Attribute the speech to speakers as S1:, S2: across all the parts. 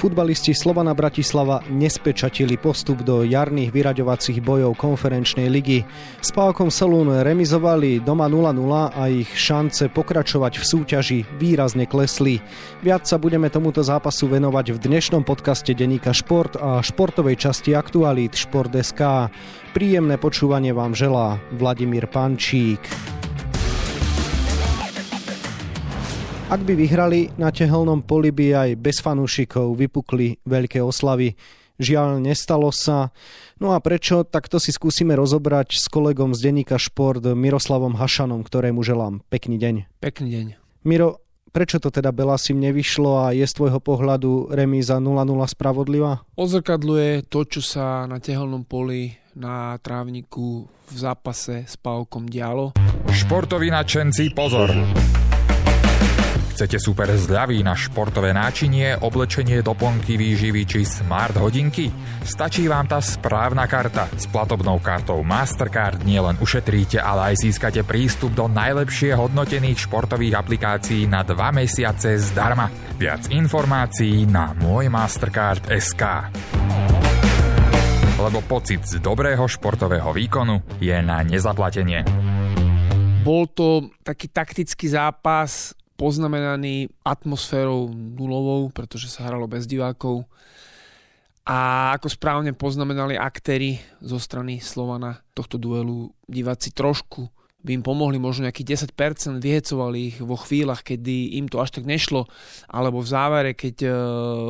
S1: Futbalisti Slovana Bratislava nespečatili postup do jarných vyraďovacích bojov konferenčnej ligy. S Pálkom Solún remizovali doma 0-0 a ich šance pokračovať v súťaži výrazne klesli. Viac sa budeme tomuto zápasu venovať v dnešnom podcaste Deníka Šport a športovej časti Aktualít Šport.sk. Príjemné počúvanie vám želá Vladimír Pančík. Ak by vyhrali, na tehelnom poli by aj bez fanúšikov vypukli veľké oslavy. Žiaľ, nestalo sa. No a prečo, tak to si skúsime rozobrať s kolegom z denníka Šport Miroslavom Hašanom, ktorému želám pekný deň.
S2: Pekný deň.
S1: Miro, prečo to teda Belasim nevyšlo a je z tvojho pohľadu remíza 0-0 spravodlivá?
S2: Ozrkadluje to, čo sa na tehelnom poli na trávniku v zápase s Pavkom dialo.
S3: Športoví nadšenci, pozor! Chcete super zľavy na športové náčinie, oblečenie, doplnky, výživy či smart hodinky? Stačí vám tá správna karta. S platobnou kartou Mastercard nielen ušetríte, ale aj získate prístup do najlepšie hodnotených športových aplikácií na 2 mesiace zdarma. Viac informácií na môj Mastercard.sk lebo pocit z dobrého športového výkonu je na nezaplatenie.
S2: Bol to taký taktický zápas, poznamenaný atmosférou nulovou, pretože sa hralo bez divákov. A ako správne poznamenali aktéry zo strany Slovana tohto duelu, diváci trošku by im pomohli, možno nejakých 10%, vyhecovali ich vo chvíľach, kedy im to až tak nešlo, alebo v závere, keď uh,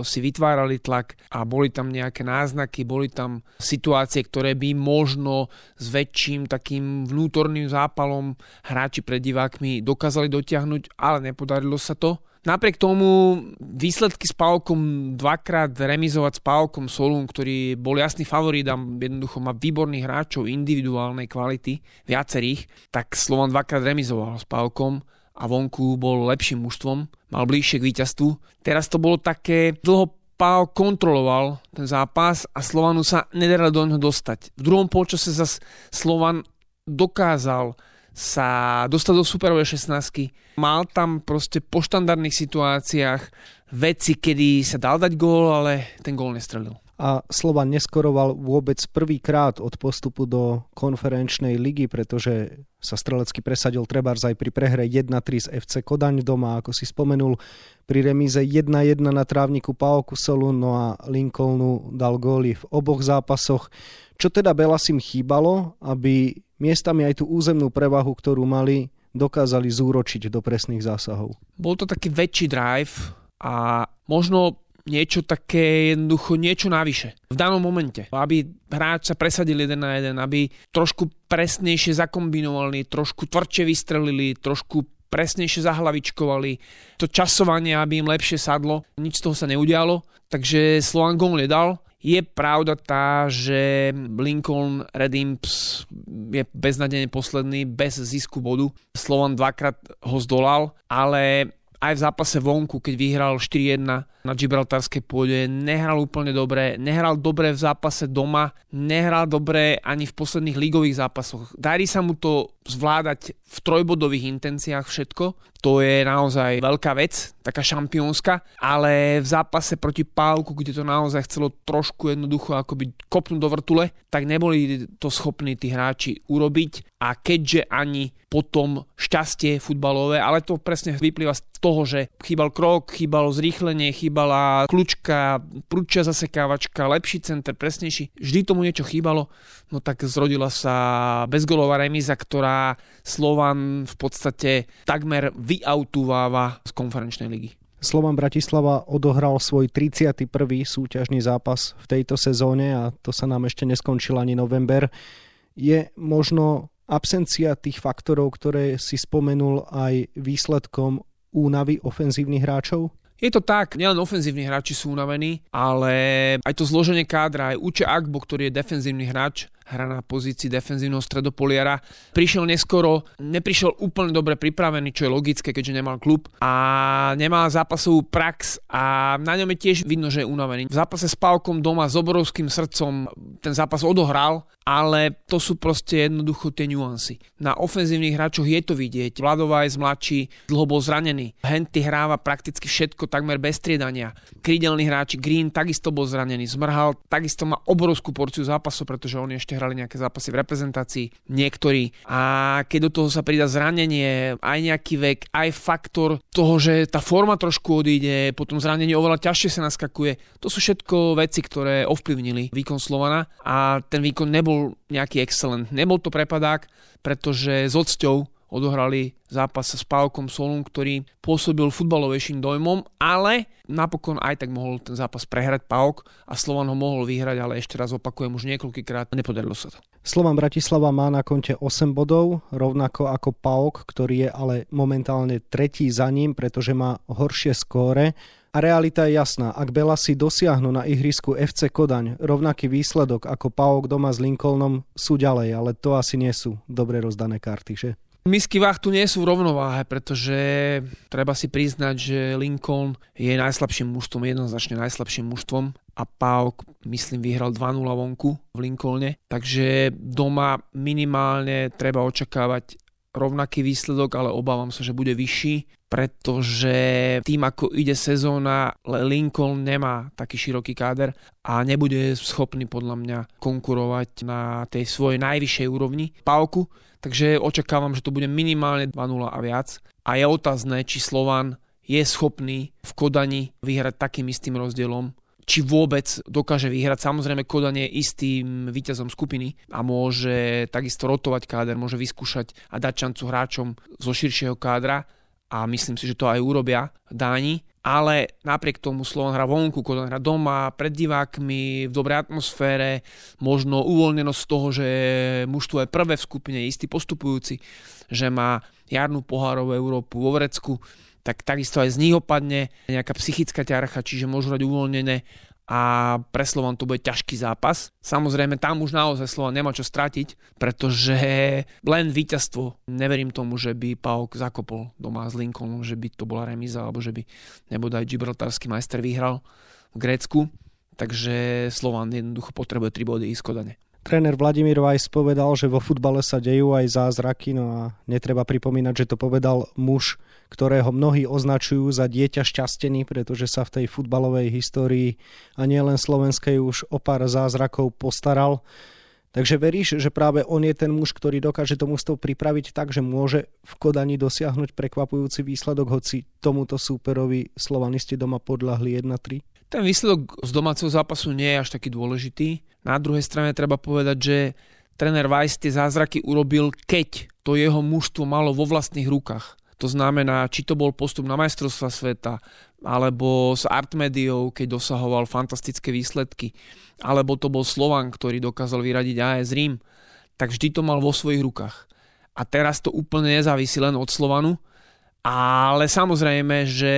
S2: si vytvárali tlak a boli tam nejaké náznaky, boli tam situácie, ktoré by možno s väčším takým vnútorným zápalom hráči pred divákmi dokázali dotiahnuť, ale nepodarilo sa to. Napriek tomu výsledky s Pálkom dvakrát remizovať s Pálkom Solún, ktorý bol jasný favorit a jednoducho má výborných hráčov individuálnej kvality, viacerých, tak Slovan dvakrát remizoval s Pálkom a vonku bol lepším mužstvom, mal bližšie k víťazstvu. Teraz to bolo také dlho Pál kontroloval ten zápas a Slovanu sa nedarilo do neho dostať. V druhom polčase zase Slovan dokázal sa dostal do superovej 16 Mal tam proste po štandardných situáciách veci, kedy sa dal dať gól, ale ten gól nestrelil.
S1: A Slovan neskoroval vôbec prvýkrát od postupu do konferenčnej ligy, pretože sa strelecky presadil Trebars aj pri prehre 1-3 z FC Kodaň doma, ako si spomenul. Pri remíze 1-1 na trávniku Paoku Solu, no a Lincolnu dal góly v oboch zápasoch. Čo teda Belasim chýbalo, aby miestami aj tú územnú prevahu, ktorú mali, dokázali zúročiť do presných zásahov.
S2: Bol to taký väčší drive a možno niečo také jednoducho niečo navyše v danom momente. Aby hráč sa presadil jeden na jeden, aby trošku presnejšie zakombinovali, trošku tvrdšie vystrelili, trošku presnejšie zahlavičkovali. To časovanie, aby im lepšie sadlo, nič z toho sa neudialo, takže Slovan gól nedal je pravda tá, že Lincoln Red Imps je beznadene posledný, bez zisku bodu. Slovan dvakrát ho zdolal, ale aj v zápase vonku, keď vyhral 4-1 na Gibraltarskej pôde, nehral úplne dobre, nehral dobre v zápase doma, nehral dobre ani v posledných lígových zápasoch. Darí sa mu to zvládať v trojbodových intenciách všetko, to je naozaj veľká vec, taká šampiónska, ale v zápase proti Pálku, kde to naozaj chcelo trošku jednoducho akoby kopnúť do vrtule, tak neboli to schopní tí hráči urobiť a keďže ani potom šťastie futbalové, ale to presne vyplýva z toho, že chýbal krok, chýbalo zrýchlenie, chýbal chýbala kľúčka, prúčia zasekávačka, lepší center, presnejší. Vždy tomu niečo chýbalo, no tak zrodila sa bezgolová remíza, ktorá Slovan v podstate takmer vyautúváva z konferenčnej ligy.
S1: Slovan Bratislava odohral svoj 31. súťažný zápas v tejto sezóne a to sa nám ešte neskončil ani november. Je možno absencia tých faktorov, ktoré si spomenul aj výsledkom únavy ofenzívnych hráčov?
S2: Je to tak, nielen ofenzívni hráči sú unavení, ale aj to zloženie kádra, aj Uče Agbo, ktorý je defenzívny hráč, hra na pozícii defenzívneho stredopoliara. Prišiel neskoro, neprišiel úplne dobre pripravený, čo je logické, keďže nemal klub a nemal zápasovú prax a na ňom je tiež vidno, že je unavený. V zápase s Pálkom doma s obrovským srdcom ten zápas odohral, ale to sú proste jednoducho tie nuancy. Na ofenzívnych hráčoch je to vidieť. Vladová je mladší, dlho bol zranený. Henty hráva prakticky všetko takmer bez striedania. Krídelný hráč Green takisto bol zranený. Zmrhal takisto má obrovskú porciu zápasov, pretože oni ešte hrali nejaké zápasy v reprezentácii, niektorí. A keď do toho sa pridá zranenie, aj nejaký vek, aj faktor toho, že tá forma trošku odíde, potom zranenie oveľa ťažšie sa naskakuje. To sú všetko veci, ktoré ovplyvnili výkon Slovana a ten výkon nebol nejaký excelent. Nebol to prepadák, pretože s odsťou odohrali zápas s Pálkom Solun, ktorý pôsobil futbalovejším dojmom, ale napokon aj tak mohol ten zápas prehrať Pauk a Slovan ho mohol vyhrať, ale ešte raz opakujem už niekoľkýkrát, nepodarilo sa to.
S1: Slovan Bratislava má na konte 8 bodov, rovnako ako Pauk, ktorý je ale momentálne tretí za ním, pretože má horšie skóre. A realita je jasná, ak Bela si dosiahnu na ihrisku FC Kodaň rovnaký výsledok ako PAOK doma s Lincolnom, sú ďalej, ale to asi nie sú dobre rozdané karty, že?
S2: Misky váh tu nie sú v rovnováhe, pretože treba si priznať, že Lincoln je najslabším mužstvom, jednoznačne najslabším mužstvom a PAOK, myslím, vyhral 2-0 vonku v Lincolne, takže doma minimálne treba očakávať rovnaký výsledok, ale obávam sa, že bude vyšší, pretože tým, ako ide sezóna, Lincoln nemá taký široký káder a nebude schopný podľa mňa konkurovať na tej svojej najvyššej úrovni. Pálku, takže očakávam, že to bude minimálne 2-0 a viac. A je otázne, či Slovan je schopný v Kodani vyhrať takým istým rozdielom, či vôbec dokáže vyhrať. Samozrejme, Kodan je istým víťazom skupiny a môže takisto rotovať káder, môže vyskúšať a dať šancu hráčom zo širšieho kádra a myslím si, že to aj urobia Dáni ale napriek tomu Slovan hra vonku, Kodan hra doma, pred divákmi, v dobrej atmosfére, možno uvoľnenosť z toho, že mužstvo je prvé v skupine, istý postupujúci, že má jarnú pohárovú Európu vo Vrecku, tak takisto aj z nich opadne nejaká psychická ťarcha, čiže môžu hrať uvoľnené a pre Slovan to bude ťažký zápas. Samozrejme, tam už naozaj Slovan nemá čo stratiť, pretože len víťazstvo, neverím tomu, že by Pauk zakopol doma s Lincolnom, že by to bola remíza, alebo že by nebodaj Gibraltarský majster vyhral v Grécku. Takže Slovan jednoducho potrebuje 3 body ísť kodane.
S1: Tréner Vladimír Vajs povedal, že vo futbale sa dejú aj zázraky, no a netreba pripomínať, že to povedal muž, ktorého mnohí označujú za dieťa šťastený, pretože sa v tej futbalovej histórii a nielen slovenskej už o pár zázrakov postaral. Takže veríš, že práve on je ten muž, ktorý dokáže to mústvo pripraviť tak, že môže v Kodani dosiahnuť prekvapujúci výsledok, hoci tomuto súperovi slovanisti doma podľahli 1-3?
S2: Ten výsledok z domáceho zápasu nie je až taký dôležitý. Na druhej strane treba povedať, že tréner Weiss tie zázraky urobil, keď to jeho mužstvo malo vo vlastných rukách. To znamená, či to bol postup na majstrovstva sveta, alebo s Artmediou, keď dosahoval fantastické výsledky, alebo to bol Slovan, ktorý dokázal vyradiť AS Rím, tak vždy to mal vo svojich rukách. A teraz to úplne nezávisí len od Slovanu, ale samozrejme, že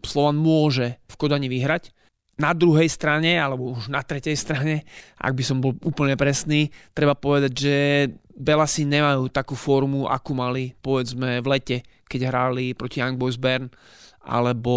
S2: Slovan môže v Kodani vyhrať. Na druhej strane, alebo už na tretej strane, ak by som bol úplne presný, treba povedať, že Belasi nemajú takú formu, akú mali povedzme v lete, keď hrali proti Young Boys Bern alebo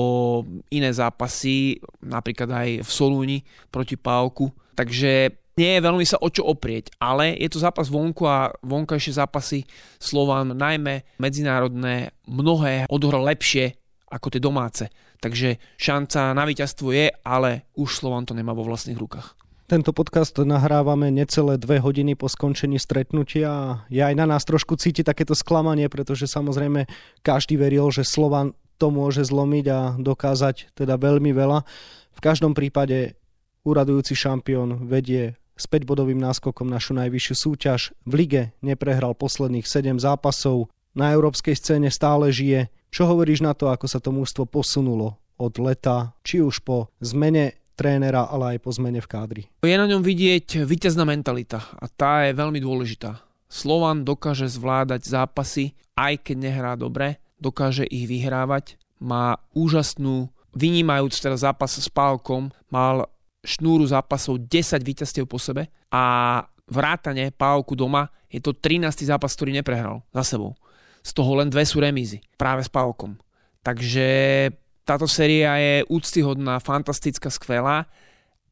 S2: iné zápasy, napríklad aj v Solúni proti Pauku. Takže nie je veľmi sa o čo oprieť, ale je to zápas vonku a vonkajšie zápasy Slovan, najmä medzinárodné, mnohé odohral lepšie ako tie domáce. Takže šanca na víťazstvo je, ale už Slovan to nemá vo vlastných rukách.
S1: Tento podcast nahrávame necelé dve hodiny po skončení stretnutia a je aj na nás trošku cíti takéto sklamanie, pretože samozrejme každý veril, že Slovan to môže zlomiť a dokázať teda veľmi veľa. V každom prípade úradujúci šampión vedie s 5-bodovým náskokom našu najvyššiu súťaž. V lige neprehral posledných 7 zápasov. Na európskej scéne stále žije. Čo hovoríš na to, ako sa to mústvo posunulo od leta, či už po zmene trénera, ale aj po zmene v kádri?
S2: Je na ňom vidieť víťazná mentalita a tá je veľmi dôležitá. Slovan dokáže zvládať zápasy, aj keď nehrá dobre, dokáže ich vyhrávať, má úžasnú, vynímajúc teda zápas s Pálkom, mal šnúru zápasov 10 víťazstiev po sebe a vrátane Pávku doma, je to 13. zápas, ktorý neprehral za sebou. Z toho len dve sú remízy, práve s Pávkom. Takže táto séria je úctyhodná, fantastická, skvelá,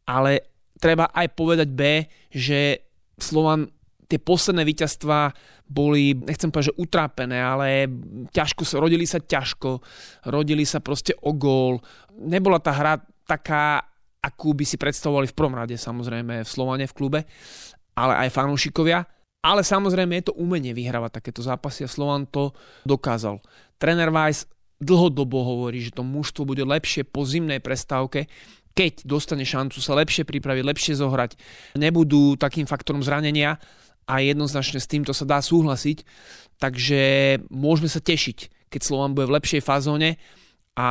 S2: ale treba aj povedať B, že Slovan tie posledné víťazstva boli, nechcem povedať, že utrápené, ale ťažko sa, rodili sa ťažko, rodili sa proste o gól. Nebola tá hra taká, akú by si predstavovali v prvom rade, samozrejme v Slovane v klube, ale aj fanúšikovia. Ale samozrejme je to umenie vyhrávať takéto zápasy a Slovan to dokázal. Trener Weiss dlhodobo hovorí, že to mužstvo bude lepšie po zimnej prestávke, keď dostane šancu sa lepšie pripraviť, lepšie zohrať, nebudú takým faktorom zranenia a jednoznačne s týmto sa dá súhlasiť. Takže môžeme sa tešiť, keď Slovan bude v lepšej fazóne a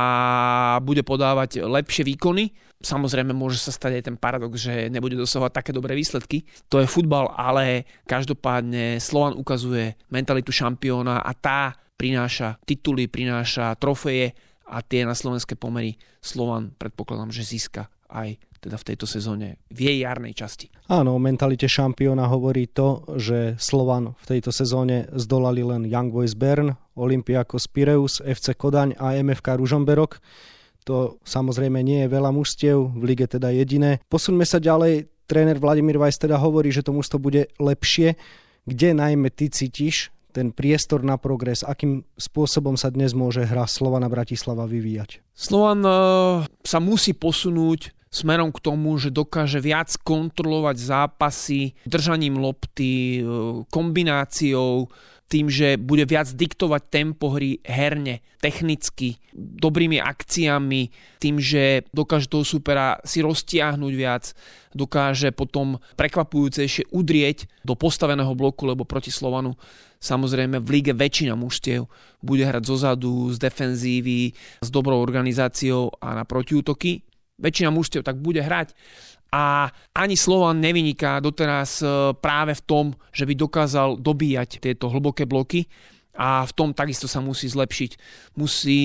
S2: bude podávať lepšie výkony. Samozrejme môže sa stať aj ten paradox, že nebude dosahovať také dobré výsledky. To je futbal, ale každopádne Slovan ukazuje mentalitu šampióna a tá prináša tituly, prináša trofeje a tie na slovenské pomery Slovan predpokladám, že získa aj teda v tejto sezóne, v jej jarnej časti.
S1: Áno, o mentalite šampióna hovorí to, že Slovan v tejto sezóne zdolali len Young Boys Bern, Olympiakos Pireus, FC Kodaň a MFK Ružomberok. To samozrejme nie je veľa mužstiev, v lige teda jediné. Posuňme sa ďalej, tréner Vladimír Vajs teda hovorí, že to mužstvo bude lepšie. Kde najmä ty cítiš ten priestor na progres, akým spôsobom sa dnes môže hra Slovana Bratislava vyvíjať?
S2: Slovan uh, sa musí posunúť smerom k tomu, že dokáže viac kontrolovať zápasy držaním lopty, uh, kombináciou, tým, že bude viac diktovať tempo hry herne, technicky, dobrými akciami, tým, že dokáže toho supera si roztiahnuť viac, dokáže potom prekvapujúcejšie udrieť do postaveného bloku, lebo proti Slovanu samozrejme v líge väčšina mužstiev bude hrať zozadu, z defenzívy, s dobrou organizáciou a na protiútoky. Väčšina mužstiev tak bude hrať. A ani Slovan nevyniká doteraz e, práve v tom, že by dokázal dobíjať tieto hlboké bloky. A v tom takisto sa musí zlepšiť. Musí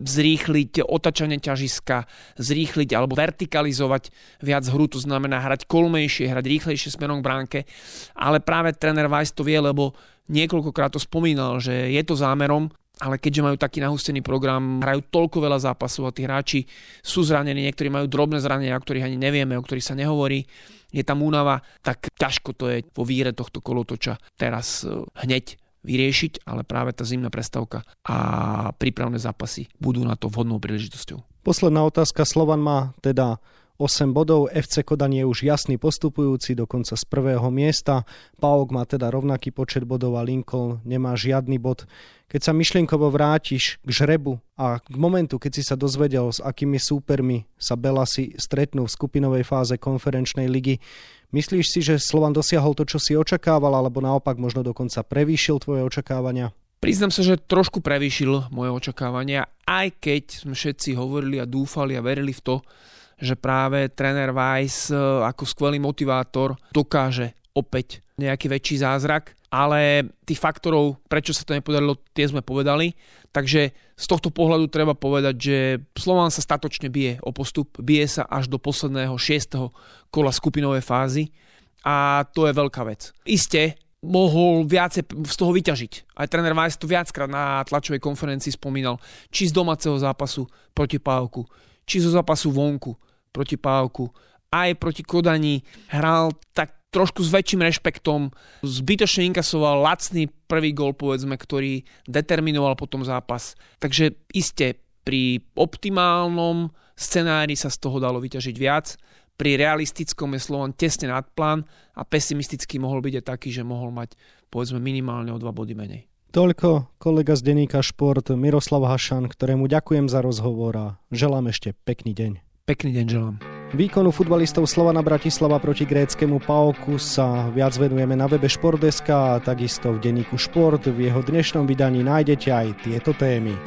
S2: zrýchliť otačanie ťažiska, zrýchliť alebo vertikalizovať viac hru, to znamená hrať kolmejšie, hrať rýchlejšie smerom k bránke, ale práve tréner Weiss to vie, lebo niekoľkokrát to spomínal, že je to zámerom ale keďže majú taký nahustený program, hrajú toľko veľa zápasov a tí hráči sú zranení, niektorí majú drobné zranenia, o ktorých ani nevieme, o ktorých sa nehovorí, je tam únava, tak ťažko to je vo víre tohto kolotoča teraz e, hneď vyriešiť, ale práve tá zimná prestavka a prípravné zápasy budú na to vhodnou príležitosťou.
S1: Posledná otázka. Slovan má teda 8 bodov, FC Kodan je už jasný postupujúci, dokonca z prvého miesta. Paok má teda rovnaký počet bodov a Lincoln nemá žiadny bod. Keď sa myšlienkovo vrátiš k žrebu a k momentu, keď si sa dozvedel, s akými súpermi sa Belasi stretnú v skupinovej fáze konferenčnej ligy, myslíš si, že Slovan dosiahol to, čo si očakával, alebo naopak možno dokonca prevýšil tvoje očakávania?
S2: Priznám sa, že trošku prevýšil moje očakávania, aj keď sme všetci hovorili a dúfali a verili v to, že práve tréner Weiss e, ako skvelý motivátor dokáže opäť nejaký väčší zázrak, ale tých faktorov, prečo sa to nepodarilo, tie sme povedali. Takže z tohto pohľadu treba povedať, že Slován sa statočne bije o postup, bije sa až do posledného šiestého kola skupinovej fázy a to je veľká vec. Isté, mohol viacej z toho vyťažiť. Aj tréner Weiss to viackrát na tlačovej konferencii spomínal. Či z domáceho zápasu proti Pávku, či zo zápasu vonku proti Pávku, aj proti Kodani hral tak trošku s väčším rešpektom, zbytočne inkasoval lacný prvý gol, povedzme, ktorý determinoval potom zápas. Takže iste pri optimálnom scenári sa z toho dalo vyťažiť viac, pri realistickom je Slovan tesne nad plán a pesimistický mohol byť aj taký, že mohol mať povedzme minimálne o dva body menej.
S1: Toľko kolega z denníka Šport Miroslav Hašan, ktorému ďakujem za rozhovor a želám ešte pekný deň.
S2: Pekný deň želám.
S1: Výkonu futbalistov Slovana Bratislava proti gréckému Paoku sa viac venujeme na webe Športdeska a takisto v denníku Šport. V jeho dnešnom vydaní nájdete aj tieto témy.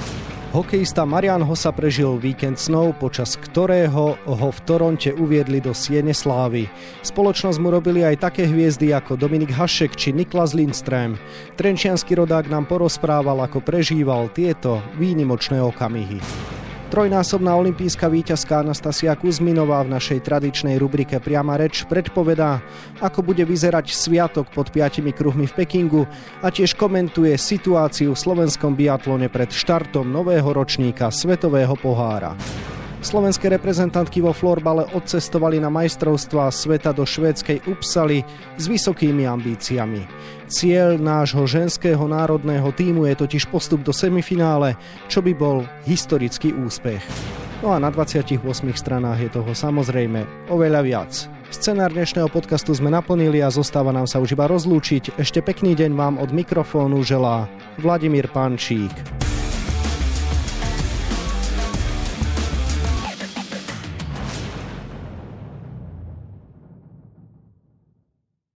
S1: Hokejista Marian Hosa prežil víkend snov, počas ktorého ho v Toronte uviedli do Siene Slávy. Spoločnosť mu robili aj také hviezdy ako Dominik Hašek či Niklas Lindström. Trenčianský rodák nám porozprával, ako prežíval tieto výnimočné okamihy. Trojnásobná olimpijská víťazka Anastasia Kuzminová v našej tradičnej rubrike Priama reč predpovedá, ako bude vyzerať sviatok pod piatimi kruhmi v Pekingu a tiež komentuje situáciu v slovenskom biatlone pred štartom nového ročníka Svetového pohára. Slovenské reprezentantky vo florbale odcestovali na majstrovstvá sveta do švédskej Upsaly s vysokými ambíciami. Cieľ nášho ženského národného týmu je totiž postup do semifinále, čo by bol historický úspech. No a na 28 stranách je toho samozrejme oveľa viac. Scenár dnešného podcastu sme naplnili a zostáva nám sa už iba rozlúčiť. Ešte pekný deň vám od mikrofónu želá Vladimír Pančík.